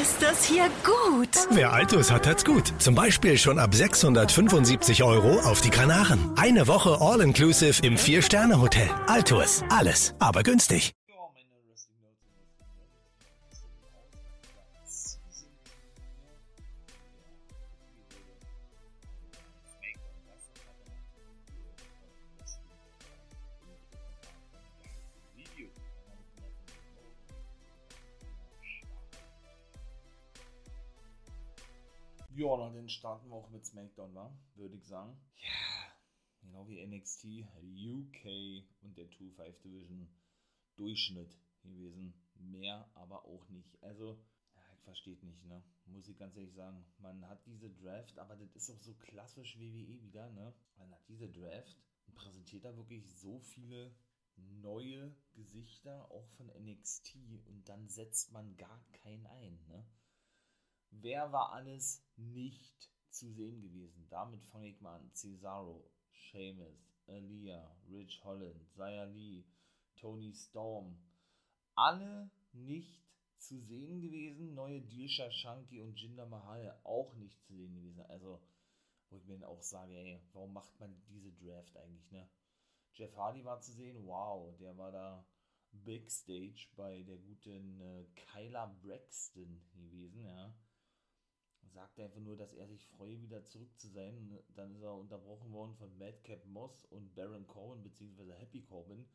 ist das hier gut. Wer Altus hat, hat's gut. Zum Beispiel schon ab 675 Euro auf die Kanaren. Eine Woche All-Inclusive im Vier-Sterne-Hotel. Altus. Alles, aber günstig. Ja, dann starten wir auch mit SmackDown, wa? Würde ich sagen. Ja, genau wie NXT, UK und der 2-5 Division Durchschnitt gewesen. Mehr aber auch nicht. Also, ja, ich verstehe nicht, ne? Muss ich ganz ehrlich sagen. Man hat diese Draft, aber das ist auch so klassisch WWE wieder, ne? Man hat diese Draft und präsentiert da wirklich so viele neue Gesichter, auch von NXT, und dann setzt man gar keinen ein, ne? Wer war alles nicht zu sehen gewesen? Damit fange ich mal an. Cesaro, Sheamus, Aaliyah, Rich Holland, Zaya Lee, Tony Storm. Alle nicht zu sehen gewesen. Neue Dilsha Shanky und Jinder Mahal auch nicht zu sehen gewesen. Also, wo ich mir dann auch sage, ey, warum macht man diese Draft eigentlich, ne? Jeff Hardy war zu sehen, wow, der war da Backstage bei der guten äh, Kyla Braxton gewesen, ja sagt einfach nur, dass er sich freue, wieder zurück zu sein. Dann ist er unterbrochen worden von Madcap Moss und Baron Corbin, beziehungsweise Happy Corbin,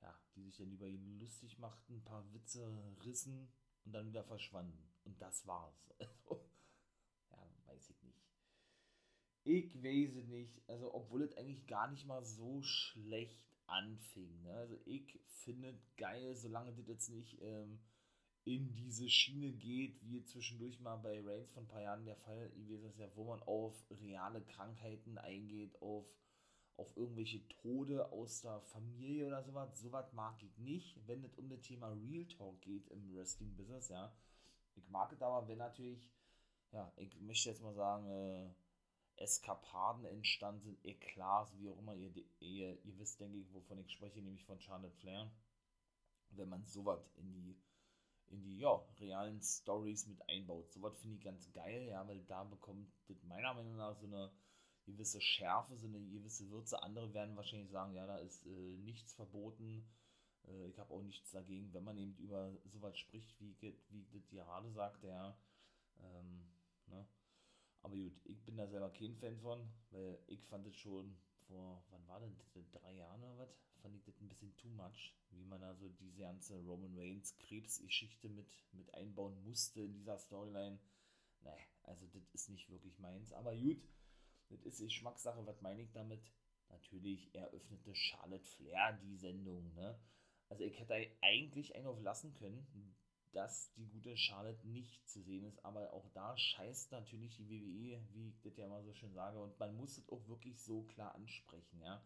ja, die sich dann über ihn lustig machten, ein paar Witze rissen und dann wieder verschwanden. Und das war's. Also, ja, weiß ich nicht. Ich weiß nicht. Also, obwohl es eigentlich gar nicht mal so schlecht anfing. Ne? Also, ich finde geil, solange das jetzt nicht. Ähm, in diese Schiene geht, wie zwischendurch mal bei Reigns von ein paar Jahren der Fall gewesen ist, ja, wo man auf reale Krankheiten eingeht, auf, auf irgendwelche Tode aus der Familie oder sowas. Sowas mag ich nicht, wenn es um das Thema Real Talk geht im Wrestling-Business, ja. Ich mag es aber, wenn natürlich, ja, ich möchte jetzt mal sagen, äh, Eskapaden entstanden sind, Eklats, wie auch immer, ihr, ihr, ihr wisst, denke ich, wovon ich spreche, nämlich von Charlotte Flair. Wenn man sowas in die in die ja, realen Stories mit einbaut. Sowas finde ich ganz geil, ja, weil da bekommt das meiner Meinung nach so eine gewisse Schärfe, so eine gewisse Würze. Andere werden wahrscheinlich sagen, ja, da ist äh, nichts verboten. Äh, ich habe auch nichts dagegen, wenn man eben über sowas spricht, wie, wie das gerade sagt, ja. Ähm, ne? Aber gut, ich bin da selber kein Fan von, weil ich fand es schon vor, wann war denn das, drei Jahren oder was? Fand ich das ein bisschen too much, wie man da so diese ganze Roman Reigns Krebsgeschichte mit, mit einbauen musste in dieser Storyline. Nee, also das ist nicht wirklich meins. Aber gut, das ist Geschmackssache. Was meine ich damit? Natürlich eröffnete Charlotte Flair die Sendung, ne? Also ich hätte eigentlich einen auflassen können, dass die gute Charlotte nicht zu sehen ist, aber auch da scheißt natürlich die WWE, wie ich das ja mal so schön sage, und man muss es auch wirklich so klar ansprechen, ja.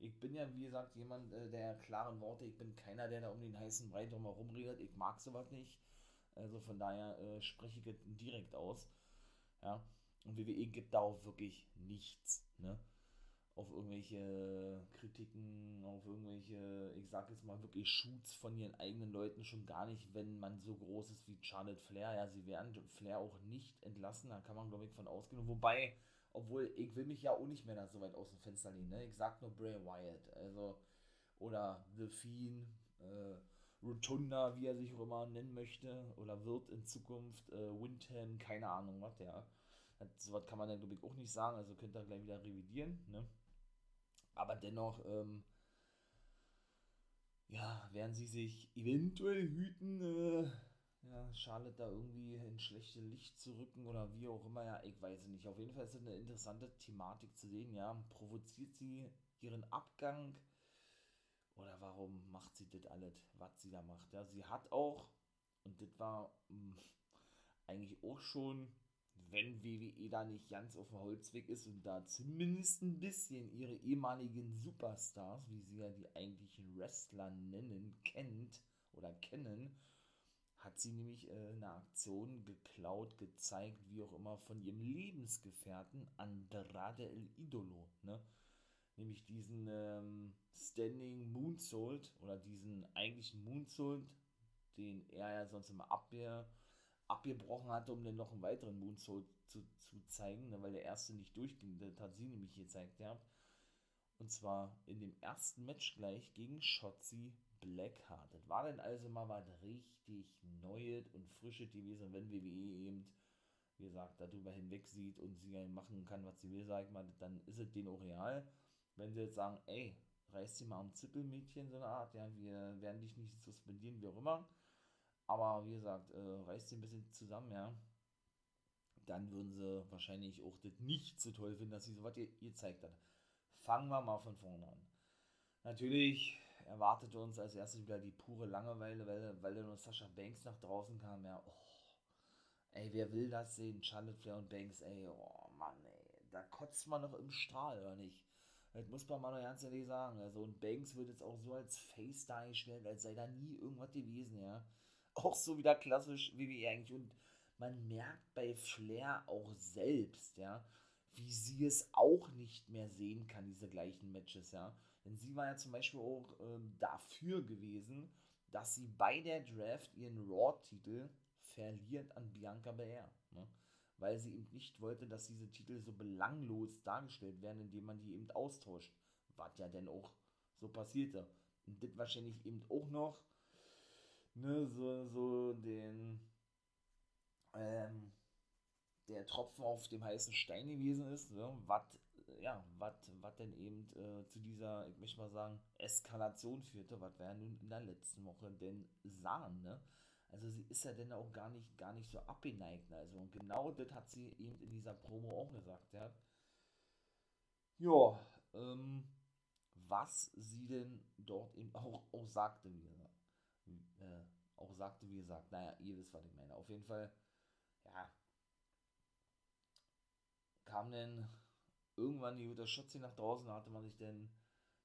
Ich bin ja, wie gesagt, jemand äh, der klaren Worte, ich bin keiner, der da um den heißen Brei drumherum redet, ich mag sowas nicht, also von daher äh, spreche ich direkt aus, ja. Und WWE gibt darauf wirklich nichts, ne auf irgendwelche Kritiken, auf irgendwelche, ich sag jetzt mal wirklich Shoots von ihren eigenen Leuten schon gar nicht, wenn man so groß ist wie Charlotte Flair. Ja, sie werden Flair auch nicht entlassen, da kann man glaube ich von ausgehen. Wobei, obwohl ich will mich ja auch nicht mehr so weit aus dem Fenster lehnen. Ne? Ich sag nur Bray Wyatt, also oder The Fiend, äh, Rotunda, wie er sich auch immer nennen möchte, oder wird in Zukunft, äh, Windham, keine Ahnung was, ja. So was kann man dann, glaube ich, auch nicht sagen, also könnt ihr gleich wieder revidieren, ne? Aber dennoch, ähm, ja, werden sie sich eventuell hüten, äh, ja, Charlotte da irgendwie in schlechte Licht zu rücken oder wie auch immer, ja, ich weiß nicht. Auf jeden Fall ist es eine interessante Thematik zu sehen, ja. Provoziert sie ihren Abgang oder warum macht sie das alles, was sie da macht? Ja, sie hat auch, und das war mh, hm, eigentlich auch schon wenn WWE da nicht ganz auf dem Holzweg ist und da zumindest ein bisschen ihre ehemaligen Superstars, wie sie ja die eigentlichen Wrestler nennen, kennt oder kennen, hat sie nämlich äh, eine Aktion geklaut, gezeigt, wie auch immer, von ihrem Lebensgefährten Andrade El Idolo, ne? Nämlich diesen ähm, Standing Moonsault oder diesen eigentlichen Moonsault, den er ja sonst immer abwehr abgebrochen hatte, um dann noch einen weiteren Moonsault zu, zu zeigen, ne, weil der erste nicht durchging. Das hat sie nämlich gezeigt, ja. Und zwar in dem ersten Match gleich gegen Shotzi Blackheart. Das war dann also mal was richtig Neues und Frisches gewesen, wenn WWE eben, wie gesagt, darüber hinweg sieht und sie machen kann, was sie will, sag ich mal, dann ist es denen auch real. Wenn sie jetzt sagen, ey, reiß sie mal am Zippelmädchen, so eine Art, ja, wir werden dich nicht suspendieren, wie auch immer. Aber wie gesagt, äh, reiß sie ein bisschen zusammen, ja. Dann würden sie wahrscheinlich auch das nicht so toll finden, dass sie so was ihr, ihr zeigt hat fangen wir mal von vorne an. Natürlich erwartete uns als erstes wieder die pure Langeweile, weil, weil dann uns Sascha Banks nach draußen kam. Ja, oh, ey, wer will das sehen? Charlotte Flair und Banks, ey, oh Mann, ey, da kotzt man noch im Strahl, oder nicht? Das muss man mal noch ganz ehrlich sagen. Also, und Banks wird jetzt auch so als Face dargestellt, als sei da nie irgendwas gewesen, ja. Auch so wieder klassisch, wie wir eigentlich. Und man merkt bei Flair auch selbst, ja, wie sie es auch nicht mehr sehen kann, diese gleichen Matches, ja. Denn sie war ja zum Beispiel auch ähm, dafür gewesen, dass sie bei der Draft ihren Raw-Titel verliert an Bianca Belair. Ne? Weil sie eben nicht wollte, dass diese Titel so belanglos dargestellt werden, indem man die eben austauscht. Was ja denn auch so passierte. Und das wahrscheinlich eben auch noch ne, so, so den ähm, der Tropfen auf dem heißen Stein gewesen ist, ne? was ja, was denn eben äh, zu dieser, ich möchte mal sagen, Eskalation führte, was wir nun in der letzten Woche denn sahen, ne? Also sie ist ja denn auch gar nicht, gar nicht so abgeneigt, ne? Also und genau das hat sie eben in dieser Promo auch gesagt, ja. Ja, ähm, was sie denn dort eben auch, auch sagte, wie gesagt, äh, auch sagte, wie gesagt, naja, ihr wisst, was ich meine. Auf jeden Fall, ja, kam denn irgendwann die Jutta Schotzi nach draußen, da hatte man sich dann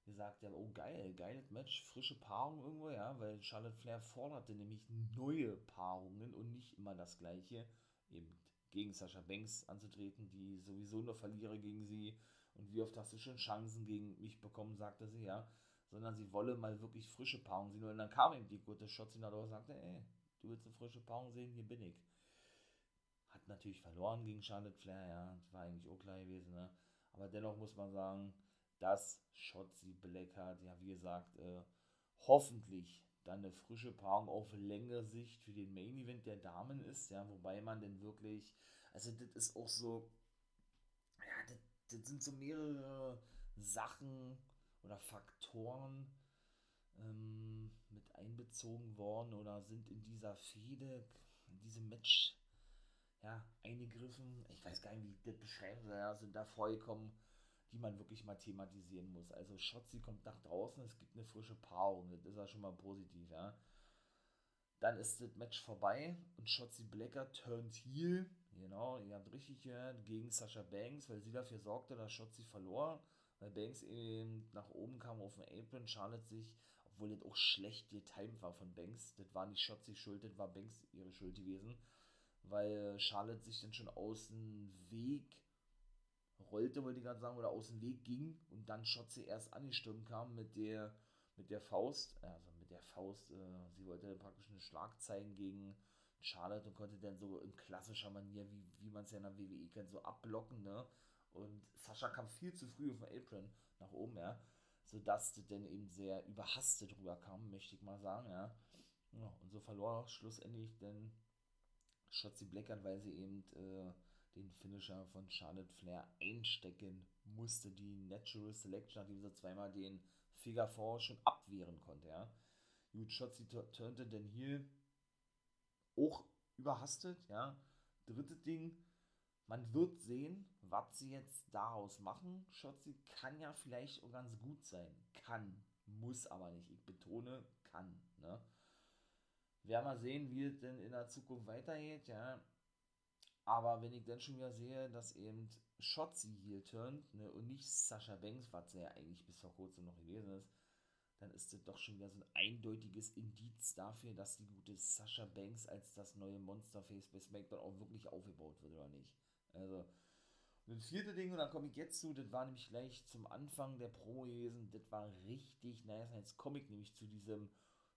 gesagt, ja, oh geil, geiles Match, frische Paarung irgendwo, ja, weil Charlotte Flair forderte nämlich neue Paarungen und nicht immer das gleiche, eben gegen Sascha Banks anzutreten, die sowieso nur verliere gegen sie und wie oft hast du schon Chancen gegen mich bekommen, sagte sie, ja, sondern sie wolle mal wirklich frische Paarung sehen. Und dann kam eben die gute Schotzi nach draußen und sagte, ey, du willst eine frische Paarung sehen, hier bin ich natürlich verloren gegen Charlotte Flair, ja, das war eigentlich auch klar gewesen, ne? Aber dennoch muss man sagen, dass Shotzi Black hat, ja, wie gesagt, äh, hoffentlich dann eine frische Paarung auf längere Sicht für den Main Event der Damen ist, ja, wobei man denn wirklich, also das ist auch so, ja, das, das sind so mehrere Sachen oder Faktoren ähm, mit einbezogen worden oder sind in dieser Fehde, in diesem Match ja, eingegriffen. Ich weiß gar nicht, wie ich das beschreiben soll. Ja, sind da vorgekommen, die man wirklich mal thematisieren muss. Also Schotzi kommt nach draußen, es gibt eine frische Paarung. Das ist ja schon mal positiv, ja. Dann ist das Match vorbei und Shotzi Blacker turnt heel. Genau, ihr habt richtig gehört, gegen Sasha Banks, weil sie dafür sorgte, dass Shotzi verlor. Weil Banks eben nach oben kam auf den Apron, Charlotte sich, obwohl das auch schlecht getimed war von Banks, das war nicht Shotzi schuld, das war Banks ihre Schuld gewesen weil Charlotte sich dann schon aus dem Weg rollte, wollte ich gerade sagen, oder aus dem Weg ging und dann Schotze erst angestürmt kam mit der, mit der Faust, also mit der Faust, äh, sie wollte praktisch einen Schlag zeigen gegen Charlotte und konnte dann so in klassischer Manier, wie, wie man es ja in der WWE kennt, so abblocken, ne? Und Sascha kam viel zu früh auf den Apron nach oben, ja, sodass das dann eben sehr überhastet rüberkam, möchte ich mal sagen, ja. ja und so verlor schlussendlich dann Shotzi Blackheart, weil sie eben äh, den Finisher von Charlotte Flair einstecken musste, die Natural Selection, nachdem sie zweimal den Figure 4 schon abwehren konnte, ja. Gut, Shotzi turnte denn hier auch überhastet, ja. Dritte Ding, man wird sehen, was sie jetzt daraus machen. Shotzi kann ja vielleicht auch ganz gut sein. Kann, muss aber nicht. Ich betone, kann, ne werden wir sehen, wie es denn in der Zukunft weitergeht, ja. Aber wenn ich dann schon wieder sehe, dass eben Shotzi hier turnt ne, und nicht Sascha Banks, was ja eigentlich bis vor kurzem noch gewesen ist, dann ist das doch schon wieder so ein eindeutiges Indiz dafür, dass die gute Sascha Banks als das neue Monsterface bei SmackDown auch wirklich aufgebaut wird, oder nicht? Also, das vierte Ding, und dann komme ich jetzt zu, das war nämlich gleich zum Anfang der Pro gewesen, das war richtig nice. Jetzt komme ich nämlich zu diesem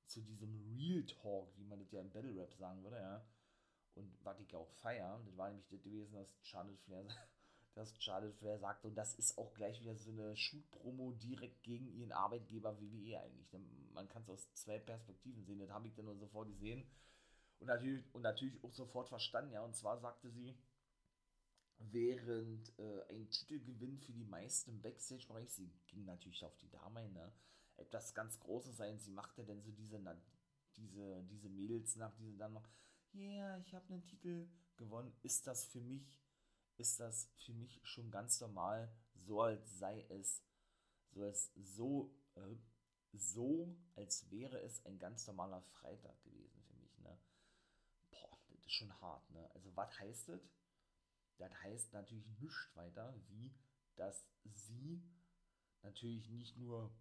zu diesem Real Talk, wie man das ja im Battle Rap sagen würde, ja. Und ich auch feiern. Das war nämlich das gewesen, dass Charlotte Flair, dass Charlotte Flair sagt, und das ist auch gleich wieder so eine Shoot-Promo direkt gegen ihren Arbeitgeber WWE eigentlich. Man kann es aus zwei Perspektiven sehen. Das habe ich dann sofort gesehen und natürlich, und natürlich auch sofort verstanden. Ja, und zwar sagte sie, während äh, ein Titelgewinn für die meisten im Backstage-Bereich, sie ging natürlich auf die Dame ne, etwas ganz Großes sein. Sie machte dann so diese, na, diese, diese Mädels nach, diese dann noch, yeah, ich habe einen Titel gewonnen. Ist das für mich, ist das für mich schon ganz normal, so als sei es, so als so, äh, so als wäre es ein ganz normaler Freitag gewesen für mich, ne? Boah, das ist schon hart, ne? Also was heißt das? Das heißt natürlich nichts weiter, wie dass sie natürlich nicht nur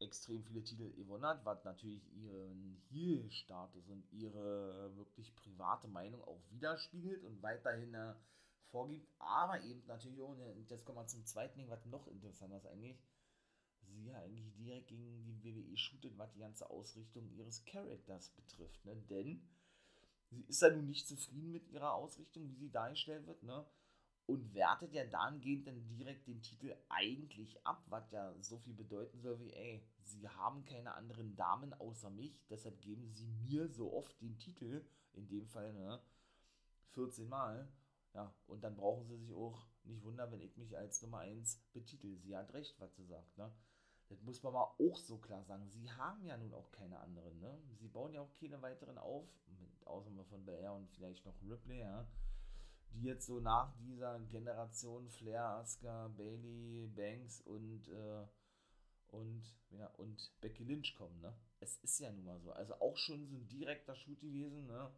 extrem viele Titel gewonnen hat, was natürlich ihren Heel-Status und ihre wirklich private Meinung auch widerspiegelt und weiterhin äh, vorgibt, aber eben natürlich und jetzt kommen wir zum zweiten Ding, was noch interessanter ist eigentlich, sie ja eigentlich direkt gegen die WWE shootet, was die ganze Ausrichtung ihres Charakters betrifft, ne? denn sie ist ja nun nicht zufrieden mit ihrer Ausrichtung, wie sie dargestellt wird, ne? Und wertet ja dahingehend dann direkt den Titel eigentlich ab, was ja so viel bedeuten soll wie, ey, sie haben keine anderen Damen außer mich, deshalb geben sie mir so oft den Titel, in dem Fall, ne? 14 Mal. Ja, und dann brauchen sie sich auch nicht wundern, wenn ich mich als Nummer 1 betitel. Sie hat recht, was sie sagt, ne? Das muss man mal auch so klar sagen. Sie haben ja nun auch keine anderen, ne? Sie bauen ja auch keine weiteren auf, mit Ausnahme von Bel Air und vielleicht noch Ripley, ja. Die jetzt so nach dieser Generation Flair, Asuka, Bailey, Banks und, äh, und, ja, und Becky Lynch kommen, ne? Es ist ja nun mal so. Also auch schon so ein direkter Shoot gewesen, ne?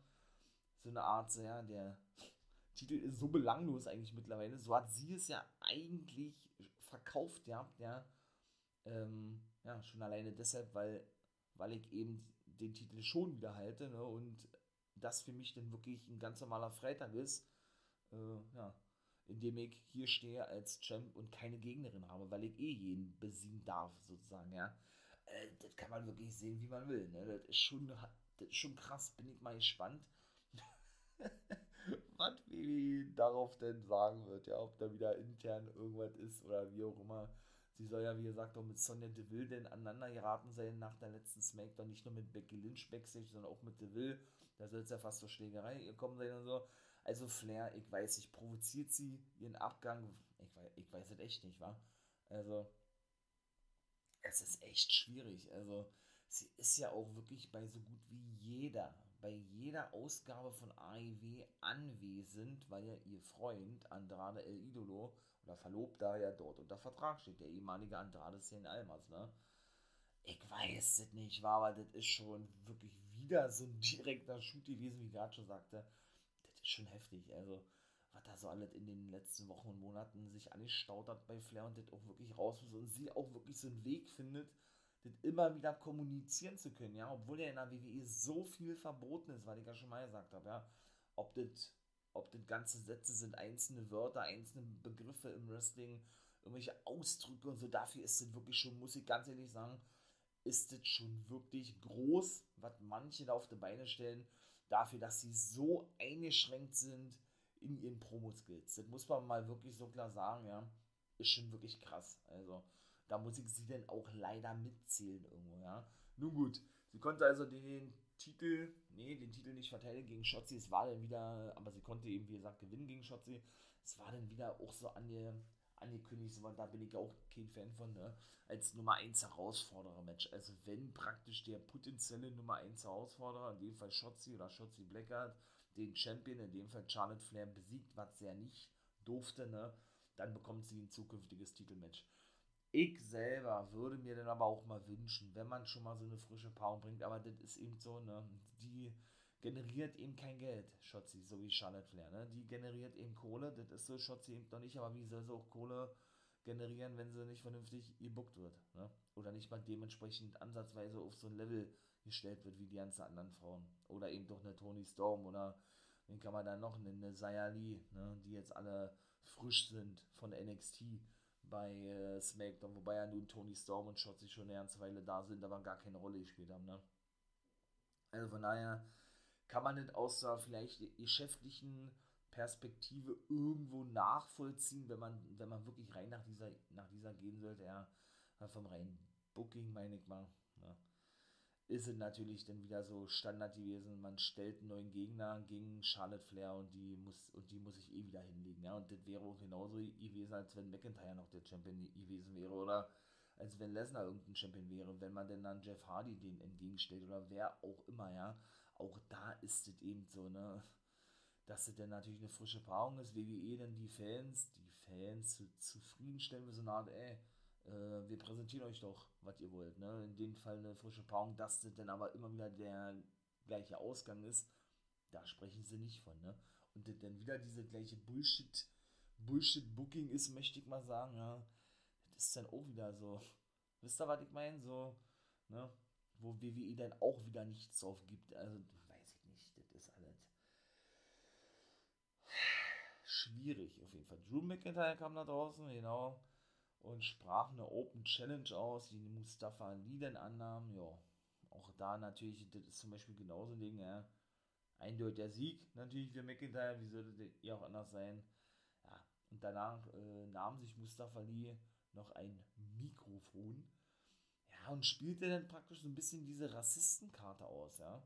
So eine Art, so, ja, der Titel ist so belanglos eigentlich mittlerweile. So hat sie es ja eigentlich verkauft, ja, ja ähm, ja, schon alleine deshalb, weil, weil ich eben den Titel schon wieder halte ne, und das für mich dann wirklich ein ganz normaler Freitag ist, äh, ja, indem ich hier stehe als Champ und keine Gegnerin habe, weil ich eh jeden besiegen darf, sozusagen, ja. Äh, das kann man wirklich sehen, wie man will, ne? Das ist schon, das ist schon krass, bin ich mal gespannt, was Baby darauf denn sagen wird, ja, ob da wieder intern irgendwas ist oder wie auch immer. Sie soll ja, wie gesagt, auch mit Sonja Deville denn aneinander geraten sein nach der letzten Smackdown. Nicht nur mit Becky Lynch backstage, sondern auch mit Deville. Da soll es ja fast zur Schlägerei gekommen sein und so. Also Flair, ich weiß nicht, provoziert sie ihren Abgang? Ich weiß, ich weiß es echt nicht, wa? Also, es ist echt schwierig. Also, sie ist ja auch wirklich bei so gut wie jeder, bei jeder Ausgabe von AEW anwesend, weil ja ihr Freund Andrade El Idolo oder Verlobter ja dort unter Vertrag steht, der ehemalige Andrade Cien Almas, ne? Ich weiß es nicht, war, aber das ist schon wirklich wieder so ein direkter Shoot gewesen, wie ich gerade schon sagte. Schon heftig, also was da so alles in den letzten Wochen und Monaten sich angestaut hat bei Flair und das auch wirklich raus muss und sie auch wirklich so einen Weg findet, das immer wieder kommunizieren zu können, ja, obwohl ja in der WWE so viel verboten ist, weil ich ja schon mal gesagt habe, ja, ob das ob das ganze Sätze sind, einzelne Wörter, einzelne Begriffe im Wrestling, irgendwelche Ausdrücke und so. Dafür ist das wirklich schon, muss ich ganz ehrlich sagen, ist das schon wirklich groß, was manche da auf die Beine stellen, dafür, dass sie so eingeschränkt sind in ihren Promo-Skills. Das muss man mal wirklich so klar sagen, ja. Ist schon wirklich krass. Also, da muss ich sie dann auch leider mitzählen irgendwo, ja. Nun gut, sie konnte also den Titel, nee, den Titel nicht verteidigen gegen Schotzi. Es war dann wieder, aber sie konnte eben, wie gesagt, gewinnen gegen Schotzi. Es war dann wieder auch so ange, angekündigt, so, da bin ich auch kein Fan von, ne? als Nummer 1 Herausforderer-Match. Also wenn praktisch der potenzielle Nummer 1 Herausforderer, in dem Fall Schotzi oder Schotzi Blackheart, den Champion, in dem Fall Charlotte Flair, besiegt, was sie ja nicht durfte, ne? dann bekommt sie ein zukünftiges Titelmatch. Ich selber würde mir dann aber auch mal wünschen, wenn man schon mal so eine frische Paarung bringt, aber das ist eben so, ne, die generiert eben kein Geld, Schotzi, so wie Charlotte Flair, ne, die generiert eben Kohle, das ist so Schotzi eben noch nicht, aber wie soll sie auch Kohle generieren, wenn sie nicht vernünftig gebuckt wird, ne, oder nicht mal dementsprechend ansatzweise auf so ein Level gestellt wird wie die ganzen anderen Frauen, oder eben doch eine Tony Storm, oder wen kann man da noch nennen, eine Sayali, ne, die jetzt alle frisch sind von NXT, bei äh, SmackDown, wobei ja nun Tony Storm und Shotzi schon eine ganze Weile da sind, aber gar keine Rolle gespielt haben, ne? Also von daher, kann man nicht aus der vielleicht geschäftlichen Perspektive irgendwo nachvollziehen, wenn man, wenn man wirklich rein nach dieser, nach dieser gehen sollte, ja, vom reinen Booking, meine ich mal, ja, ist es natürlich dann wieder so Standard gewesen, man stellt einen neuen Gegner gegen Charlotte Flair und die muss, und die muss ich eh wieder hinlegen, ja, und das wäre auch genauso gewesen, als wenn McIntyre noch der Champion gewesen wäre, oder als wenn Lesnar irgendein Champion wäre, wenn man denn dann Jeff Hardy den entgegenstellt, oder wer auch immer, ja, auch da ist es eben so, ne, dass es dann natürlich eine frische Paarung ist, WWE dann die Fans, die Fans zu, zufriedenstellen mit so einer Art, ey, äh, wir präsentieren euch doch, was ihr wollt, ne, in dem Fall eine frische Paarung, dass das dann aber immer wieder der gleiche Ausgang ist, da sprechen sie nicht von, ne, und dann wieder diese gleiche Bullshit, Bullshit-Booking ist, möchte ich mal sagen, ja, das ist dann auch wieder so, wisst ihr, was ich meine, so, ne, wo WWE dann auch wieder nichts drauf gibt. Also, weiß ich nicht, das ist alles schwierig auf jeden Fall. Drew McIntyre kam da draußen, genau, und sprach eine Open Challenge aus, die Mustafa Ali dann annahm. Ja, auch da natürlich, das ist zum Beispiel genauso ein Ding, ja. Eindeutig der Sieg natürlich für McIntyre, wie sollte das eher auch anders sein? Ja, und danach äh, nahm sich Mustafa Ali noch ein Mikrofon und spielte dann praktisch so ein bisschen diese Rassistenkarte aus, ja.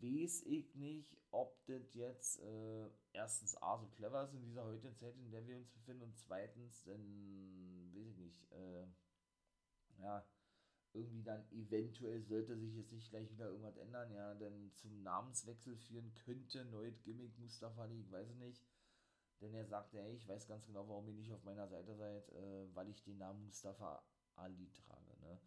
Weiß ich nicht, ob das jetzt äh, erstens A so clever ist in dieser heutigen Zeit, in der wir uns befinden, und zweitens, dann, weiß ich nicht, äh, ja, irgendwie dann eventuell sollte sich jetzt nicht gleich wieder irgendwas ändern, ja, denn zum Namenswechsel führen könnte, neues Gimmick Mustafa Ali, ich weiß nicht. Denn er sagte, ey, ich weiß ganz genau, warum ihr nicht auf meiner Seite seid, äh, weil ich den Namen Mustafa Ali trage, ne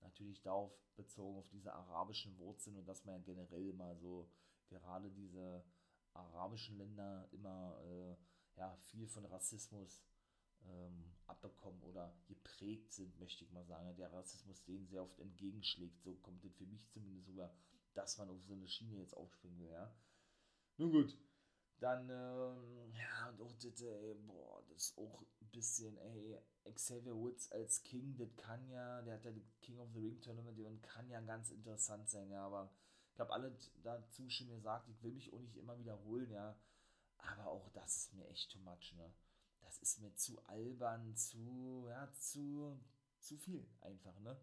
natürlich darauf bezogen, auf diese arabischen Wurzeln und dass man ja generell immer so, gerade diese arabischen Länder immer äh, ja, viel von Rassismus ähm, abbekommen oder geprägt sind, möchte ich mal sagen. Der Rassismus denen sehr oft entgegenschlägt. So kommt es für mich zumindest sogar, dass man auf so eine Schiene jetzt aufspringen will, ja. Nun gut, dann, ähm, ja, und auch das, ey, boah, das ist auch bisschen, ey, Xavier Woods als King, das kann ja, der hat ja King of the Ring Tournament und kann ja ganz interessant sein, ja, aber ich habe alle dazu schon gesagt, ich will mich auch nicht immer wiederholen, ja, aber auch das ist mir echt too much, ne. Das ist mir zu albern, zu, ja, zu, zu viel einfach, ne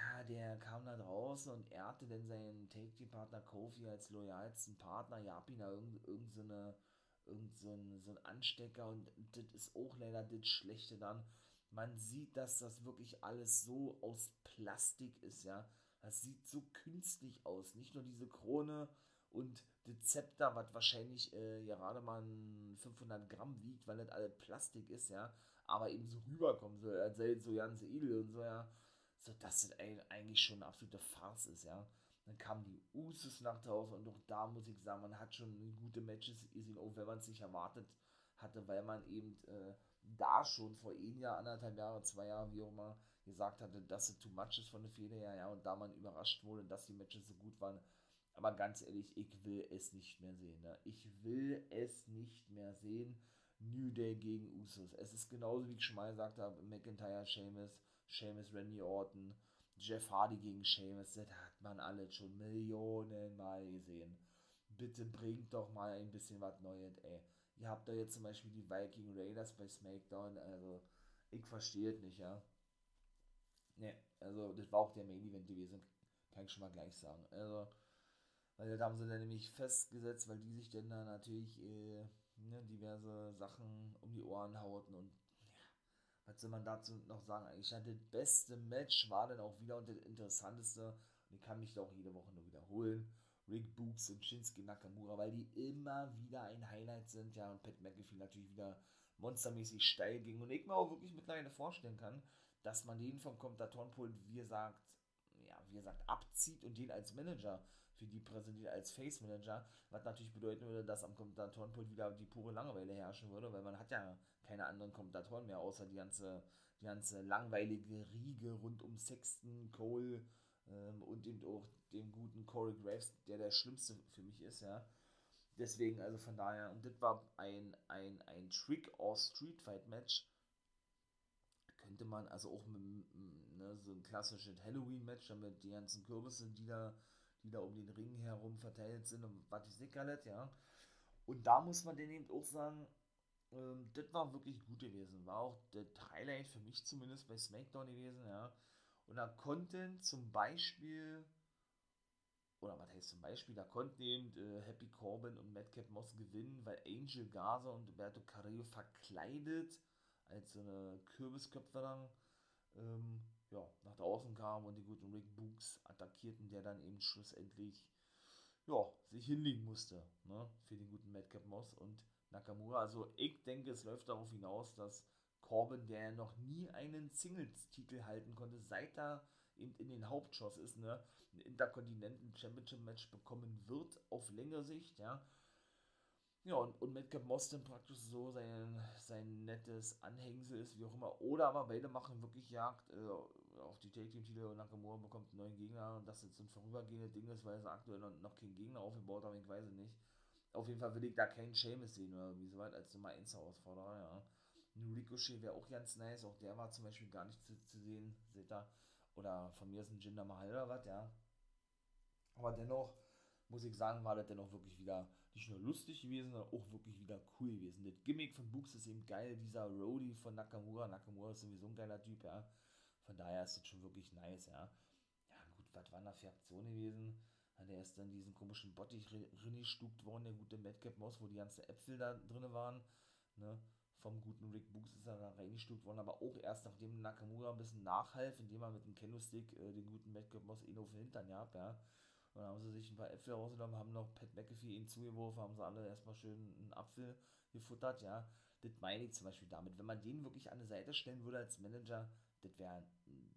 ja, der kam da draußen und ehrte dann seinen Take-Team-Partner Kofi als loyalsten Partner, gab ihn da irgend, irgend so eine irgend so ein, so ein Anstecker und das ist auch leider das Schlechte dann. Man sieht, dass das wirklich alles so aus Plastik ist, ja. Das sieht so künstlich aus. Nicht nur diese Krone und das Zepter, was wahrscheinlich äh, gerade mal 500 Gramm wiegt, weil das alles Plastik ist, ja. Aber eben so rüberkommen soll, als sei so ganz edel und so, ja so dass das eigentlich schon eine absolute Farce ist, ja. Dann kamen die Usus nach draußen und auch da muss ich sagen, man hat schon gute Matches gesehen, auch wenn man es nicht erwartet hatte, weil man eben äh, da schon vor ein Jahr, anderthalb Jahre, zwei Jahre, wie auch immer, gesagt hatte, dass es too much ist von der Fehler her, ja, und da man überrascht wurde, dass die Matches so gut waren. Aber ganz ehrlich, ich will es nicht mehr sehen. Ne? Ich will es nicht mehr sehen. New Day gegen Usus. Es ist genauso, wie ich schon mal gesagt habe, McIntyre, Sheamus, Seamus Randy Orton, Jeff Hardy gegen Seamus, das man alles schon Millionen Mal gesehen. Bitte bringt doch mal ein bisschen was Neues, ey. Ihr habt da jetzt zum Beispiel die Viking Raiders bei SmackDown, also ich verstehe es nicht, ja. Ne, also das war auch der Main Event gewesen, kann ich schon mal gleich sagen. Also, weil da haben sie dann nämlich festgesetzt, weil die sich dann da natürlich äh, ne, diverse Sachen um die Ohren hauten und was soll man dazu noch sagen? Eigentlich das beste Match war dann auch wieder und das interessanteste, und ich kann mich da auch jede Woche nur wiederholen, Rick Books und Shinsuke Nakamura, weil die immer wieder ein Highlight sind, ja, und Pat McAfee natürlich wieder monstermäßig steil ging. Und ich mir auch wirklich mittlerweile vorstellen kann, dass man den vom Kommentatorenpult, wie gesagt, ja, wie gesagt, abzieht und den als Manager für die präsentiert als Face Manager, was natürlich bedeuten würde, dass am Kommentatorenpult wieder die pure Langeweile herrschen würde, weil man hat ja keine anderen Kommentatoren mehr, außer die ganze, die ganze langweilige Riege rund um Sexton, Cole ähm, und eben auch dem guten Corey Graves, der der schlimmste für mich ist, ja. Deswegen, also von daher, und das war ein, ein, ein Trick or Street Fight Match. Könnte man, also auch mit, ne, so ein klassisches Halloween-Match, damit die ganzen Kürbisse, die da, die da um den Ring herum verteilt sind und was ich sehe alles, ja. Und da muss man denen eben auch sagen, ähm, das war wirklich gut gewesen. War auch der Highlight für mich zumindest bei SmackDown gewesen, ja. Und da konnten zum Beispiel, oder was heißt zum Beispiel, da konnten eben äh, Happy Corbin und Madcap Moss gewinnen, weil Angel Garza und Roberto Carrillo verkleidet als so eine Kürbisköpfe dann ähm, ja, nach draußen kamen und die guten Rick Books attackierten, der dann eben schlussendlich ja, sich hinlegen musste ne, für den guten Madcap Moss und Nakamura. Also ich denke, es läuft darauf hinaus, dass Corbin, der noch nie einen Singles-Titel halten konnte, seit er eben in den Hauptshows ist, ne, ein Intercontinental Championship Match bekommen wird auf längere Sicht, ja. Ja, und, und Madcap Moss dann praktisch so sein, sein nettes Anhängsel ist, wie auch immer. Oder aber beide machen wirklich Jagd äh, auf die Take Titel und Nakamura bekommt einen neuen Gegner und das jetzt so ein vorübergehendes Ding ist, weil sie aktuell noch, keinen Gegner aufgebaut haben, ich weiß es nicht. Auf jeden Fall will ich da keinen Seamus sehen oder wie so weit als Nummer 1 Herausforderer, ja. Ein Ricochet wäre auch ganz nice, auch der war zum Beispiel gar nicht zu, zu sehen, seht ihr. Oder von mir ist ein Jinder Mahal oder was, ja. Aber dennoch, muss ich sagen, war das dennoch wirklich wieder nicht nur lustig gewesen, sondern auch wirklich wieder cool gewesen. Das Gimmick von Books ist eben geil, dieser Roadie von Nakamura. Nakamura ist sowieso ein geiler Typ, ja. Von daher ist das schon wirklich nice, ja. Ja, gut, was waren da für Aktionen gewesen? Der ist dann diesen komischen Bottich reingestuckt worden, der gute Madcap Moss, wo die ganzen Äpfel da drin waren. Ne? Vom guten Rick Books ist er da reingestuckt worden, aber auch erst nachdem Nakamura ein bisschen nachhalf, indem er mit dem Kendo-Stick äh, den guten Madcap Moss eh auf den Hintern gehabt, ja. Und dann haben sie sich ein paar Äpfel rausgenommen, haben noch Pat McAfee ihnen zugeworfen, haben sie alle erstmal schön einen Apfel gefuttert, ja. Das meine ich zum Beispiel damit. Wenn man den wirklich an die Seite stellen würde als Manager, das wäre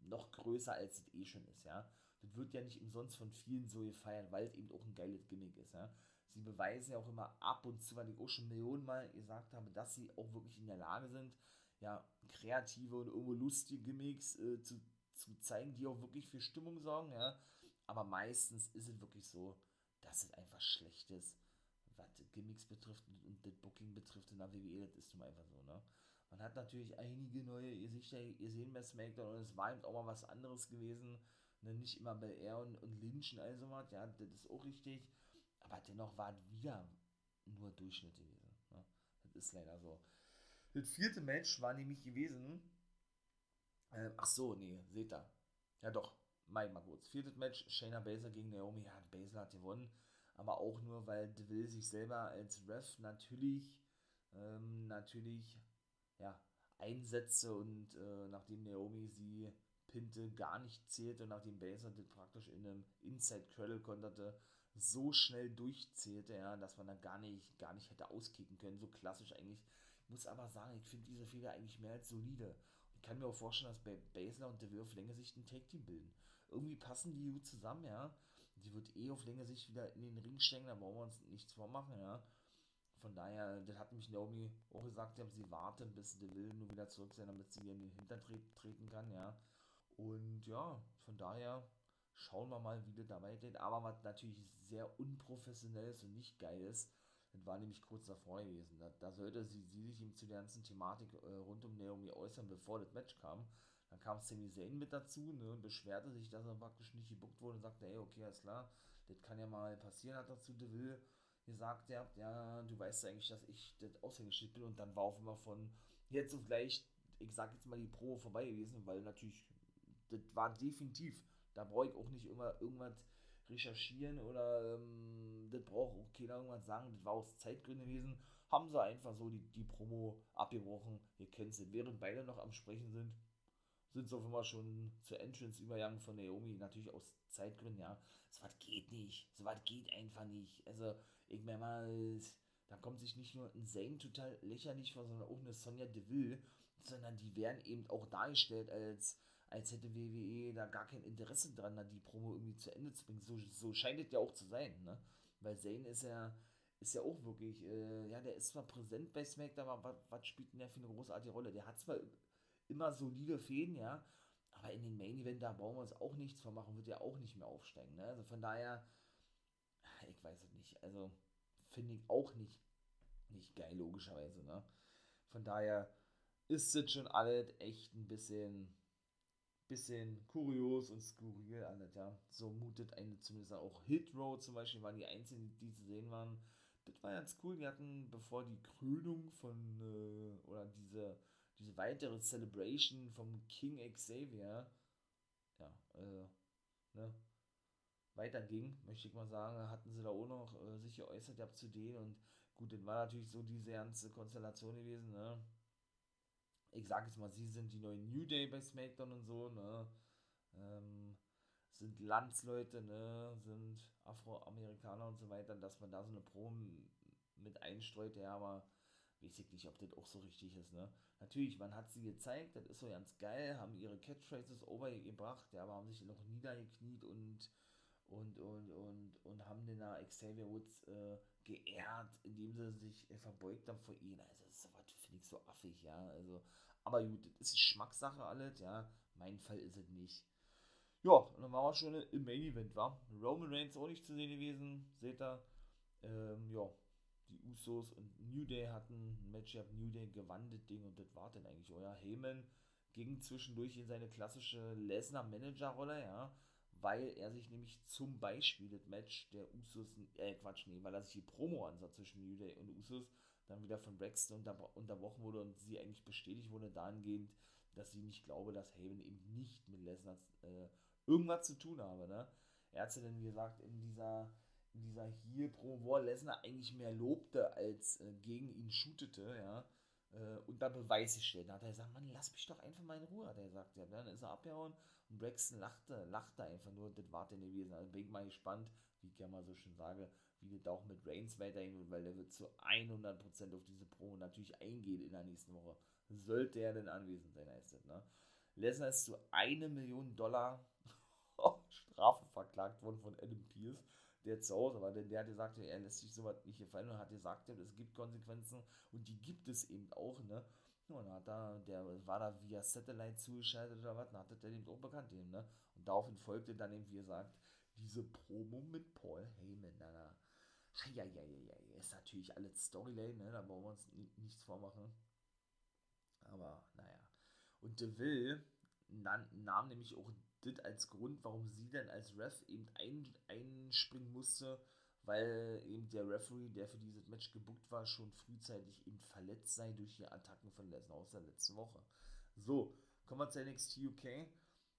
noch größer, als es eh schon ist, ja. Das wird ja nicht umsonst von vielen so gefeiert, weil es eben auch ein geiles Gimmick ist, ja. Sie beweisen ja auch immer ab und zu, weil ich auch schon Millionen Mal gesagt habe, dass sie auch wirklich in der Lage sind, ja, kreative und irgendwo lustige Gimmicks äh, zu, zu zeigen, die auch wirklich für Stimmung sorgen, ja aber meistens ist es wirklich so, dass es einfach schlecht ist, was Gimmicks betrifft und das Booking betrifft in der WWE, das ist nun einfach so, ne? Man hat natürlich einige neue Gesichter gesehen bei SmackDown und es war eben auch mal was anderes gewesen, ne? Nicht immer bei Air und, und Lynch und all so was, ja, das ist auch richtig, aber dennoch war es wieder nur Durchschnitt gewesen, ne? Das ist leider so. Das vierte Match war nämlich gewesen, äh, ach so, nee, seht ihr, ja doch, mein mal kurz. Viertes Match, Shayna Baszler gegen Naomi. Ja, Baszler hat gewonnen. Aber auch nur, weil Deville sich selber als Ref natürlich, ähm, natürlich, ja, einsetzte und äh, nachdem Naomi sie pinte, gar nicht zählte und nachdem Baszler das praktisch in einem Inside Cradle konterte, so schnell durchzählte, ja, dass man dann gar nicht, gar nicht hätte auskicken können. So klassisch eigentlich. Ich muss aber sagen, ich finde diese Fehler eigentlich mehr als solide. Ich kann mir auch vorstellen, dass bei Baszler und Deville auf Länge sich ein Take-Team bilden irgendwie passen die gut zusammen, ja. Die wird eh auf längere Sicht wieder in den Ring stecken, da brauchen wir uns nichts vormachen, ja. Von daher, das hat mich Naomi auch gesagt, sie warten, bis der will nur wieder zurück sein, damit sie wieder in den Hintern treten kann, ja. Und ja, von daher schauen wir mal, wie das da weitergeht. Aber was natürlich sehr unprofessionell ist und nicht geil ist, das war nämlich kurz davor gewesen. Da, da sollte sie, sie sich ihm zu der ganzen Thematik äh, rund um Naomi äußern, bevor das Match kam. Dann kam Sami Zayn mit dazu ne, und beschwerte sich, dass er praktisch nicht gebuckt wurde und sagte, ey, okay, alles klar, das kann ja mal passieren, hat dazu Deville gesagt, ja, ja, du weißt ja eigentlich, dass ich das Aushängeschild bin und dann war auf immer von jetzt auf gleich, ich sag jetzt mal die Probe vorbei gewesen, weil natürlich, das war definitiv, da brauche ich auch nicht immer irgendwas recherchieren oder ähm, das braucht auch keiner irgendwas sagen, das war aus Zeitgründen gewesen, haben sie einfach so die, die Promo abgebrochen, ihr kennt es, während beide noch am Sprechen sind, sind sie auf einmal schon zur Entrance übergegangen von Naomi, natürlich aus Zeitgründen, ja. So was geht nicht, so was geht einfach nicht. Also, ich meine mal, da kommt sich nicht nur ein Zane total lächerlich vor, sondern auch eine Sonja Deville, sondern die werden eben auch dargestellt, als, als hätte WWE da gar kein Interesse dran, die Promo irgendwie zu Ende zu bringen. So, so scheint es ja auch zu sein, ne? Weil Zane ist ja, ist ja auch wirklich, äh, ja, der ist zwar präsent bei SmackDown, aber was, spielt denn der für eine großartige Rolle? Der hat zwar immer solide Fäden, ja. Aber in den Main Event, da brauchen wir uns auch nichts von machen, wird ja auch nicht mehr aufsteigen. Ne? Also von daher, ich weiß es nicht. Also finde ich auch nicht, nicht geil, logischerweise. Ne? Von daher ist es schon alles echt ein bisschen, bisschen kurios und skurril alles, ja. So mutet eine zumindest auch Hit Road zum Beispiel, waren die einzigen, die zu sehen waren. Das war ganz cool. Die hatten, bevor die Krönung von, äh, oder diese, diese weitere Celebration vom King Xavier, ja, äh, ne, weiterging, möchte ich mal sagen, hatten sie da auch noch äh, sich geäußert gehabt zu denen und gut, das war natürlich so diese ganze Konstellation gewesen, ne, ich sage jetzt mal, sie sind die neuen New Day bei SmackDown und so, ne? Ähm, sind Landsleute, ne? Sind Afroamerikaner und so weiter, dass man da so eine Promo mit einstreut, ja, aber weiß ich nicht, ob das auch so richtig ist, ne? Natürlich, man hat sie gezeigt, das ist so ganz geil, haben ihre Catchphrases overgebracht, ja, aber haben sich noch niedergekniet und und, und, und, und haben den da Xavier Woods äh, geehrt, indem sie sich äh, verbeugt haben vor ihnen. Also, das ist aber, ich, so affig, ja. Also, aber gut, das ist Geschmackssache alles, ja. Mein Fall ist es nicht. Ja, und dann waren wir schon im Main Event, war. Roman Reigns auch nicht zu sehen gewesen, seht ihr. Ähm, ja, die Usos und New Day hatten ein Match gehabt, New Day gewann das Ding und das war dann eigentlich, euer Heyman ging zwischendurch in seine klassische Lesnar-Manager-Rolle, ja weil er sich nämlich zum Beispiel das Match der Usos, äh Quatsch, nee, weil er sich die Promo ansah zwischen New Day und Usos, dann wieder von Braxton unter, unterbrochen wurde und sie eigentlich bestätigt wurde dahingehend, dass sie nicht glaube, dass Haven eben nicht mit Lesnar äh, irgendwas zu tun habe, ne? Er hat sie dann, wie gesagt, in dieser, in dieser Heel-Promo, wo er Lesnar eigentlich mehr lobte, als äh, gegen ihn shootete, ja, äh, und da Beweise stellt. Da hat er gesagt, Mann, lass mich doch einfach mal in Ruhe, hat er gesagt. Ja, dann ist er abgehauen und Braxton lachte, lachte einfach nur, das war denn gewesen. Also bin ich mal gespannt, wie ich ja mal so schön sage, das auch mit Reigns weiterhin weil der wird zu 100% auf diese Promo natürlich eingehen in der nächsten Woche. Sollte er denn anwesend sein, heißt das, ne? Lesnar ist zu eine Million Dollar Strafe verklagt worden von Adam Pierce der zu Hause war, denn der hat gesagt, er lässt sich sowas nicht gefallen und hat gesagt, es gibt Konsequenzen und die gibt es eben auch, ne? Und hat da, der war da via Satellite zugeschaltet oder was, und hat das eben auch bekannt eben, ne? Und daraufhin folgte dann eben, wie gesagt, diese Promo mit Paul Heyman, da, ja, ja, ja, ja, ist natürlich alles Storyline, ne? Da brauchen wir uns nichts vormachen. Aber, naja. Und DeVille nahm nämlich auch das als Grund, warum sie dann als Ref eben ein, einspringen musste, weil eben der Referee, der für dieses Match gebuckt war, schon frühzeitig eben verletzt sei durch die Attacken von Lesnar aus der letzten Woche. So, kommen wir zu NXT UK.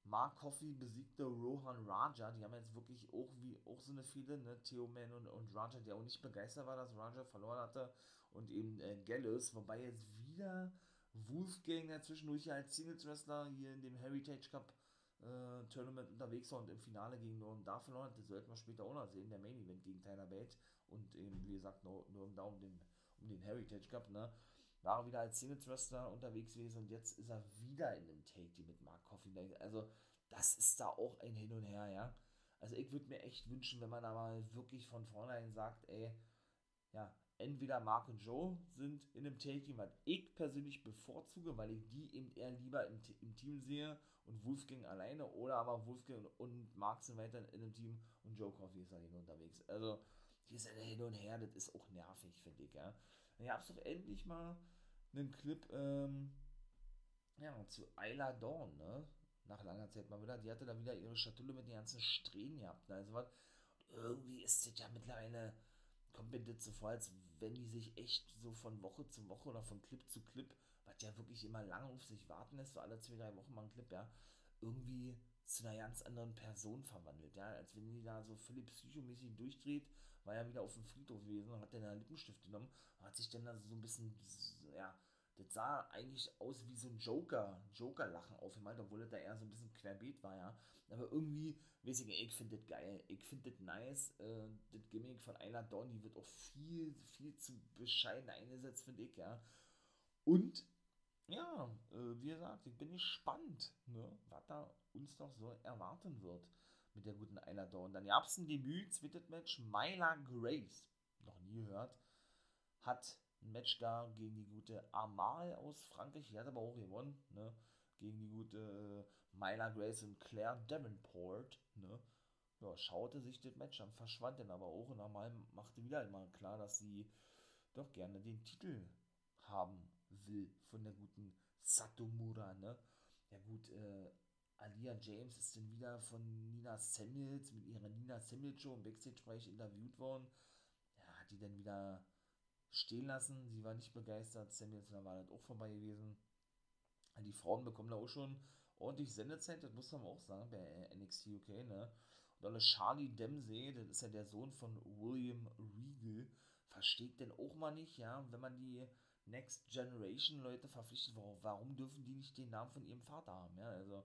Mark Coffey besiegte Rohan Raja. Die haben jetzt wirklich auch wie auch so eine viele, ne? Theo Man und, und Raja, der auch nicht begeistert war, dass Raja verloren hatte. Und eben äh, Gallus, wobei jetzt wieder Wolfgang der zwischendurch als Singles Wrestler hier in dem Heritage Cup äh, Tournament unterwegs war und im Finale gegen Norm da verloren hat, das sollten wir später auch noch sehen, der Main Event gegen Tyler Bate und eben, wie gesagt, nur da um den, um den Heritage Cup, ne? War er wieder als Singles Wrestler unterwegs gewesen und jetzt ist er wieder in dem Take Team mit Mark Coffin. Also, das ist da auch ein Hin und Her, ja. Also, ich würde mir echt wünschen, wenn man da mal wirklich von vornherein sagt, ey, ja, entweder Mark und Joe sind in einem Take-Team, was ich persönlich bevorzuge, weil ich die eben eher lieber im, im Team sehe und Wolfgang alleine oder aber Wolfgang und Mark sind weiter in einem Team und Joe Coffey ist halt unterwegs. Also hier ist ja hin und her, das ist auch nervig, finde ich, ja. Dann gab es doch endlich mal einen Clip, ähm, ja, zu Ayla Dawn, ne? Nach langer Zeit mal wieder. Die hatte da wieder ihre Schatulle mit den ganzen Strähnen gehabt. Ne? Also was. Irgendwie ist das ja mittlerweile kommt mir das so vor, als wenn die sich echt so von Woche zu Woche oder von Clip zu Clip, was ja wirklich immer lange auf sich warten lässt, so alle zwei, drei Wochen mal ein Clip, ja, irgendwie zu einer ganz anderen Person verwandelt, ja, als wenn die da so völlig psychomäßig durchdreht, war ja wieder auf dem Friedhof gewesen und hat dann einen Lippenstift genommen und hat sich dann da so ein bisschen, ja, das sah eigentlich aus wie so ein Joker, Joker-Lachen aufgemalt, obwohl das da eher so ein bisschen querbeet war, ja. Aber irgendwie, weiß ich ich finde das geil. Ich finde das nice. Äh, das Gimmick von Ayla Dawn, die wird auch viel, viel zu bescheiden eingesetzt, finde ich, ja. Und, ja, äh, wie gesagt, ich bin gespannt, ne, was da uns noch so erwarten wird mit der guten Ayla Dawn. Dann gab es ein Debüt, zweites Match, Myla Grace, noch nie gehört, hat ein Match da gegen die gute Amal aus Frankreich. Die hat aber auch gewonnen, ne? Gegen die gute äh, Myla Grace und Claire Davenport, ne? Ja, schaute sich das Match an, verschwand dann aber auch und Amal machte wieder einmal klar, dass sie doch gerne den Titel haben will von der guten Satomura, ne? Ja gut, äh, Alia James ist dann wieder von Nina Samuels mit ihrer Nina Samuels Show im Backstage-Bereich interviewt worden. Ja, hat die dann wieder stehen lassen. Sie war nicht begeistert. Samuels war dann auch vorbei gewesen. Die Frauen bekommen da auch schon ordentlich Sendezeit, das muss man auch sagen, bei NXT UK, ne? Und dann Charlie Dempsey, das ist ja der Sohn von William Regal, versteht denn auch mal nicht, ja, wenn man die Next Generation Leute verpflichtet, warum dürfen die nicht den Namen von ihrem Vater haben, ja, also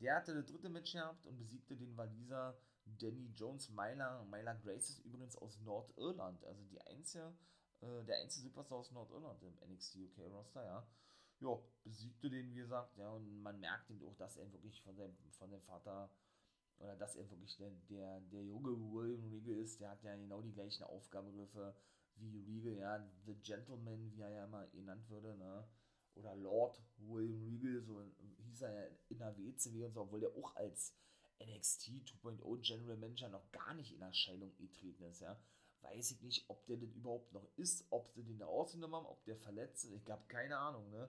der hatte das dritte Match gehabt und besiegte den Waliser Danny Jones. Myla, Myla Grace ist übrigens aus Nordirland, also die einzige, äh, der einzige Superstar aus Nordirland im NXT UK Roster, ja. Ja, besiegte den, wie gesagt, ja, und man merkt ihm auch, dass er wirklich von seinem, von dem Vater, oder dass er wirklich der, der, der junge William Regal ist, der hat ja genau die gleichen Aufgabengriffe wie Regal, ja, The Gentleman, wie er ja immer genannt würde, ne, oder Lord William Regal, so hieß er ja in der WCW und so, obwohl er auch als NXT 2.0 General Manager noch gar nicht in Erscheinung getreten ist, ja, weiß ich nicht, ob der denn überhaupt noch ist, ob sie den da ausgenommen haben, ob der verletzt ist, ich habe keine Ahnung, ne,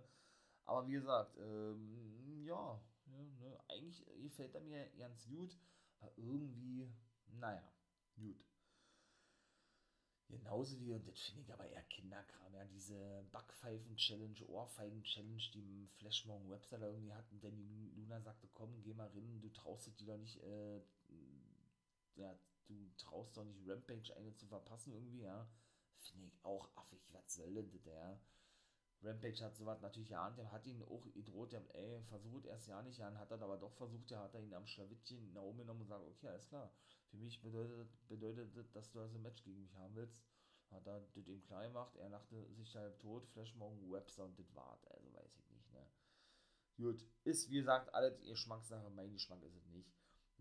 aber wie gesagt, ähm, ja, ne, ne, eigentlich gefällt er mir ganz gut, aber irgendwie, naja, gut. Genauso wie, und das finde ich aber eher Kinderkram, ja, diese Backpfeifen-Challenge, Ohrfeigen-Challenge, die im Flashmong Website irgendwie hatten, denn die Luna sagte, komm, geh mal rein, du traust dich doch nicht, äh, ja, du traust doch nicht Rampage eine zu verpassen irgendwie, ja. Finde ich auch affig, was soll denn das, ja. Rampage hat sowas natürlich geahnt, der hat ihn auch gedroht, der ey, versucht erst ja nicht, ja, hat er aber doch versucht, der hat er ihn am Schlawittchen nach oben genommen und gesagt, okay, alles klar, für mich bedeutet, bedeutet das, dass du also ein Match gegen mich haben willst. Hat er das ihm klar gemacht, er lachte sich halb tot, Flashmong Webster und das war's, also weiß ich nicht, ne. Gut, ist wie gesagt alles Geschmackssache, mein Geschmack ist es nicht.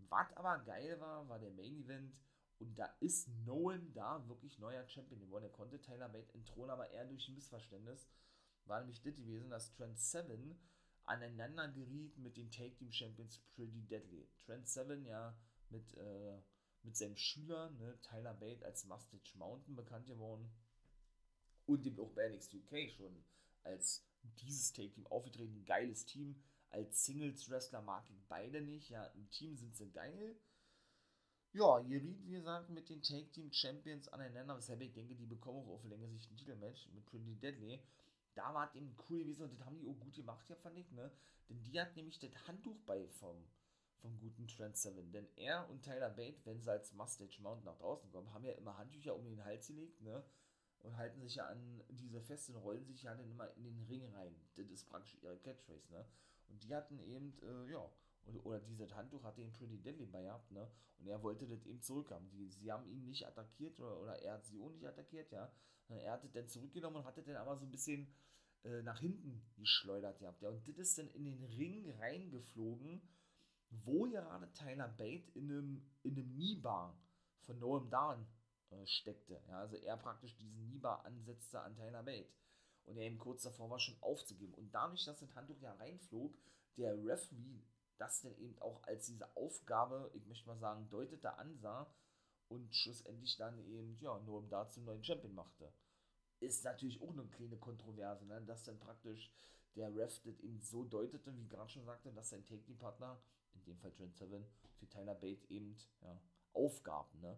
Was aber geil war, war der Main Event und da ist Nolan da wirklich neuer Champion geworden. Er konnte Tyler Bate entthronen, aber eher durch ein Missverständnis war nämlich das gewesen, dass Trent Seven aneinander geriet mit den Take Team Champions Pretty Deadly. Trent Seven ja mit, äh, mit seinem Schüler, ne, Tyler Bate als Mustache Mountain bekannt geworden und dem auch bei NXT UK schon als dieses Take Team aufgetreten. Geiles Team. Als Singles Wrestler mag ich beide nicht. Ja, im Team sind sie geil. Ja, geriet, wie gesagt, mit den Take Team Champions aneinander, weshalb ich denke, die bekommen auch auf Länge sich ein Titelmatch mit Pretty Deadly da war es eben cool gewesen und das haben die auch gut gemacht, ja, fand ich, ne? Denn die hat nämlich das Handtuch bei vom, vom guten Trent Seven. Denn er und Tyler Bate, wenn sie als Mustache Mountain nach draußen kommen, haben ja immer Handtücher um den Hals gelegt, ne? Und halten sich ja an diese festen rollen sich ja dann immer in den Ring rein. Das ist praktisch ihre Catchphrase, ne? Und die hatten eben, äh, ja, oder, oder dieses Handtuch hatte ihn Pretty Deadly bei gehabt, ne? Und er wollte das eben zurückhaben. Die, sie haben ihn nicht attackiert oder, oder er hat sie auch nicht attackiert, ja. Er hatte dann zurückgenommen und hatte dann aber so ein bisschen äh, nach hinten geschleudert gehabt. Ja, und das ist dann in den Ring reingeflogen, wo gerade Tyler Bate in einem, in einem Kniebar von Noam Dawn äh, steckte. Ja, also er praktisch diesen Kniebar ansetzte an Tyler Bate. Und er eben kurz davor war, schon aufzugeben. Und dadurch, dass das Handtuch ja reinflog, der Referee das dann eben auch als diese Aufgabe, ich möchte mal sagen, deutete ansah und schlussendlich dann eben, ja, nur um da zum neuen Champion machte ist natürlich auch eine kleine Kontroverse, ne? dass dann praktisch der Ref das eben so deutete, wie gerade schon sagte, dass sein Take-Partner, in dem Fall Trent Seven, für Tyler Bate eben ja, Aufgaben. Ne?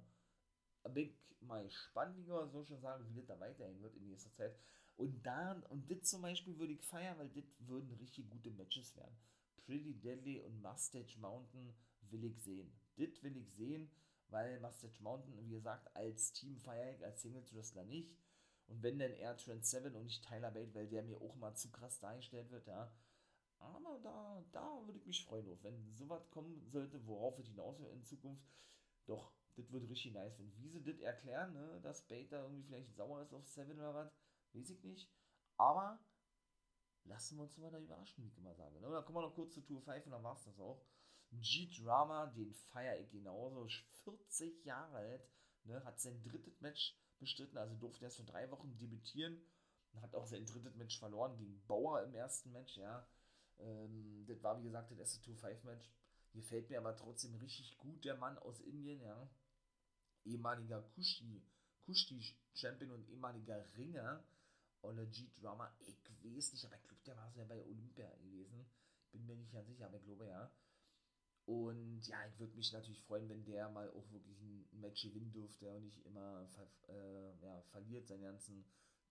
Bin ich mal gespannt, wie man so schon sagen, wie das da weiterhin wird in nächster Zeit. Und da, und das zum Beispiel würde ich feiern, weil das würden richtig gute Matches werden. Pretty Deadly und Mustache Mountain will ich sehen. Das will ich sehen, weil Mustache Mountain, wie gesagt, als Team feiere ich, als Singles Wrestler nicht. Und wenn denn eher Trent Seven und nicht Tyler Bate, weil der mir auch mal zu krass dargestellt wird, ja. Aber da, da würde ich mich freuen drauf, wenn sowas kommen sollte, worauf es hinaus in Zukunft. Doch, das wird richtig nice. Wenn wie sie das erklären, ne, dass Bate da irgendwie vielleicht sauer ist auf Seven oder was, weiß ich nicht. Aber lassen wir uns mal da überraschen, wie ich immer sage. Ne? Dann kommen wir noch kurz zu Tour 5 und dann war es das auch. G-Drama, den feiere ich genauso. 40 Jahre alt, ne, hat sein drittes Match bestritten, also durfte erst für drei Wochen debütieren und hat auch sein drittes Match verloren gegen Bauer im ersten Match, ja. Ähm, das war wie gesagt das erste 2-5-Match. Gefällt mir aber trotzdem richtig gut, der Mann aus Indien, ja. Ehemaliger Kushti, Kushti-Champion und ehemaliger Ringer. Olle G-Drama, ich weiß nicht, aber ich glaube, der war so ja bei Olympia gewesen. Bin mir nicht ganz sicher, aber ich glaube ja. Und ja, ich würde mich natürlich freuen, wenn der mal auch wirklich ein Match gewinnen dürfte und nicht immer äh, ja, verliert. Seine ganzen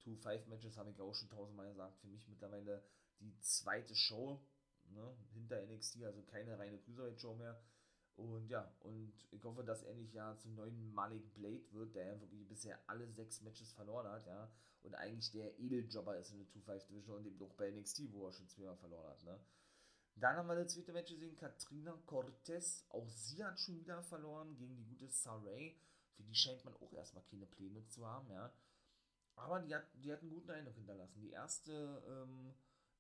2-5-Matches habe ich auch schon tausendmal gesagt. Für mich mittlerweile die zweite Show ne, hinter NXT, also keine reine Cruiserweight-Show mehr. Und ja, und ich hoffe, dass er nicht ja zum neuen Malik Blade wird, der ja wirklich bisher alle sechs Matches verloren hat, ja. Und eigentlich der Edeljobber ist in der 2-5 Division und eben auch bei NXT, wo er schon zweimal verloren hat, ne. Dann haben wir das zweite Match gesehen, Katrina Cortez. Auch sie hat schon wieder verloren gegen die gute Saray. Für die scheint man auch erstmal keine Pläne zu haben, ja. Aber die hat, die hat einen guten Eindruck hinterlassen. Die erste, ähm,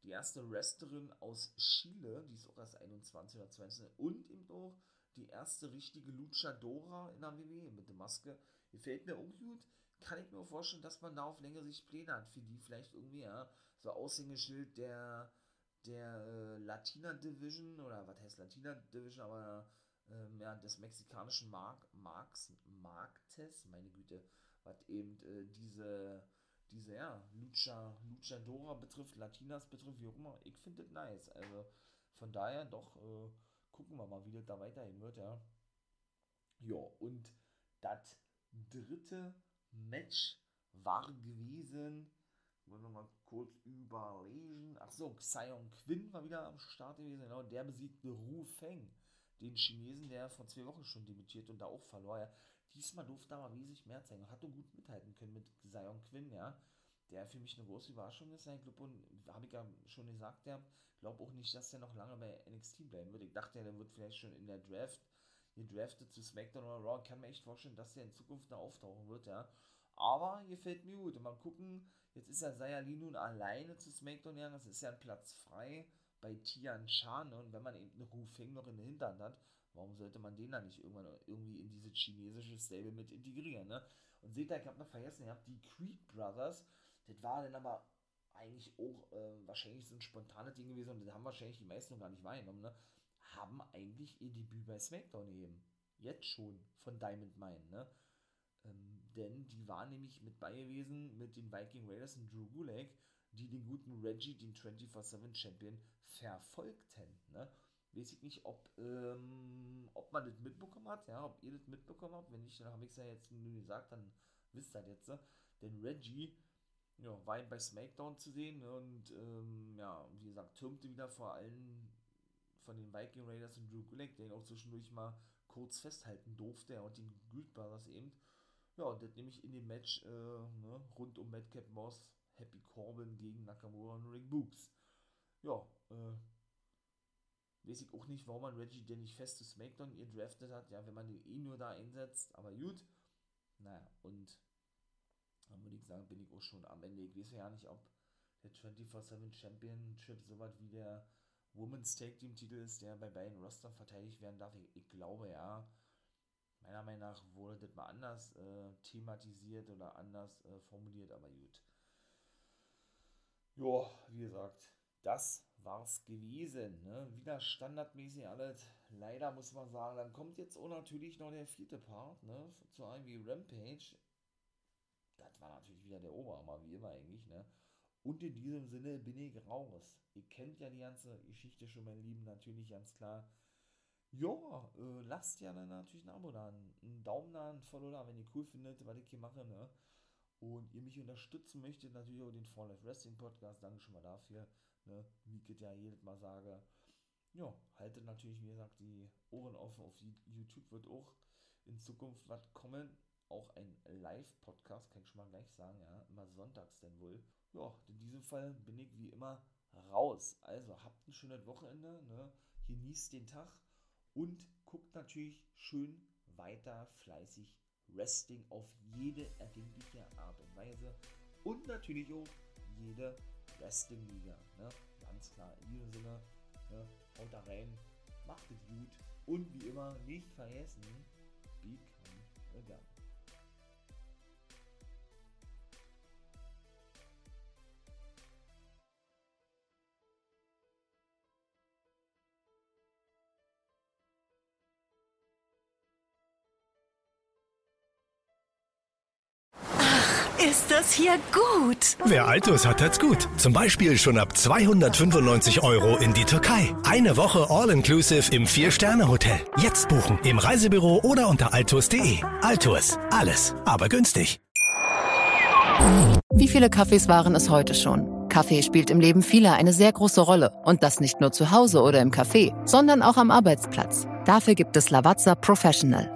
die erste Wrestlerin aus Chile, die ist auch erst 21 oder 20 und eben auch die erste richtige Luchadora in der WWE mit der Maske. Gefällt mir auch gut. Kann ich mir vorstellen, dass man da auf längere Sicht Pläne hat, für die vielleicht irgendwie, ja, so Aushängeschild der der äh, Latina Division oder was heißt Latina Division, aber ähm, ja, des mexikanischen Mark, Marks, Marktes, meine Güte, was eben äh, diese, diese ja, Lucha, Luchadora betrifft, Latinas betrifft, wie auch immer, ich finde das nice. Also von daher doch äh, gucken wir mal, wie das da weiterhin wird, ja. Ja, und das dritte Match war gewesen wollen wir mal kurz überlegen. Achso, Xion Quinn war wieder am Start gewesen. Genau, der besiegte Ru Feng, den Chinesen, der vor zwei Wochen schon debütiert und da auch verlor. Ja. Diesmal durfte er aber wesentlich mehr zeigen. Hat gut mithalten können mit Xion Quinn, ja. Der für mich eine große Überraschung ist, sein Club. Und habe ich ja schon gesagt, der glaube auch nicht, dass der noch lange bei NXT bleiben wird. Ich dachte, der wird vielleicht schon in der Draft gedraftet zu SmackDown oder Raw. Ich kann mir echt vorstellen, dass der in Zukunft da auftauchen wird, ja. Aber gefällt mir gut. Und mal gucken, jetzt ist ja Sayali nun alleine zu SmackDown gegangen. Es ist ja ein Platz frei bei Tian Chan. Ne? Und wenn man eben eine Hu Feng noch in der Hinterhand hat, warum sollte man den dann nicht irgendwann irgendwie in diese chinesische Stable mit integrieren? Ne? Und seht ihr, ich habe noch vergessen, ihr habt die Creed Brothers. Das war dann aber eigentlich auch äh, wahrscheinlich so ein spontanes Ding gewesen und das haben wahrscheinlich die meisten noch gar nicht wahrgenommen, ne? Haben eigentlich ihr Debüt bei SmackDown gegeben. Jetzt schon von Diamond Mine, ne? Ähm, denn die waren nämlich mit bei gewesen mit den Viking Raiders und Drew Gulak, die den guten Reggie, den 24-7 Champion, verfolgten. Ne? Weiß ich nicht, ob, ähm, ob man das mitbekommen hat, ja, ob ihr das mitbekommen habt. Wenn nicht, dann habe ich es ja jetzt nur gesagt, dann wisst ihr das jetzt. Ne? Denn Reggie ja, war bei SmackDown zu sehen und ähm, ja, wie gesagt, türmte wieder vor allem von den Viking Raiders und Drew Gulak, der auch zwischendurch mal kurz festhalten durfte, ja, und den Good Brothers eben. Ja, und das nämlich in dem Match äh, ne, rund um Madcap Moss, Happy Corbin gegen Nakamura und Rick Books. Ja, äh, weiß ich auch nicht, warum man Reggie denn nicht fest zu SmackDown ihr draftet hat, ja, wenn man den eh nur da einsetzt, aber gut. Naja, und dann würde ich sagen, bin ich auch schon am Ende. Ich weiß ja nicht, ob der 24-7 Championship so was wie der Women's Tag Team Titel ist, der bei beiden Rostern verteidigt werden darf. Ich, ich glaube ja meiner Meinung nach wurde das mal anders äh, thematisiert oder anders äh, formuliert, aber gut. Ja, wie gesagt, das war's gewesen. Ne? Wieder standardmäßig alles. Leider muss man sagen, dann kommt jetzt auch natürlich noch der vierte Part, ne? Zu einem wie Rampage. Das war natürlich wieder der Oberhammer, wie immer eigentlich, ne? Und in diesem Sinne bin ich raus. Ihr kennt ja die ganze Geschichte schon, mein Lieben, natürlich ganz klar. Ja, äh, lasst ja dann natürlich ein Abo da, einen Daumen da, ein Follow da, wenn ihr cool findet, was ich hier mache, ne? Und ihr mich unterstützen möchtet, natürlich auch den Fall Life Wrestling Podcast, danke schon mal dafür, ne? Wie ich ja jedes Mal sage. Ja, haltet natürlich, wie gesagt, die Ohren offen. Auf YouTube wird auch in Zukunft was kommen. Auch ein Live-Podcast, kann ich schon mal gleich sagen, ja. Immer sonntags denn wohl. Ja, in diesem Fall bin ich wie immer raus. Also habt ein schönes Wochenende, ne? Genießt den Tag und guckt natürlich schön weiter fleißig Wrestling auf jede erdenkliche Art und Weise und natürlich auch jede Wrestling-Liga. Ne? Ganz klar, in diesem Sinne, ne? haut da rein, macht es gut und wie immer nicht vergessen, become a gun. Ist das hier gut. Wer Altus hat, hat's gut. Zum Beispiel schon ab 295 Euro in die Türkei. Eine Woche All-Inclusive im Vier-Sterne-Hotel. Jetzt buchen im Reisebüro oder unter altus.de. Altus, alles, aber günstig. Wie viele Kaffees waren es heute schon? Kaffee spielt im Leben vieler eine sehr große Rolle. Und das nicht nur zu Hause oder im Café, sondern auch am Arbeitsplatz. Dafür gibt es Lavazza Professional.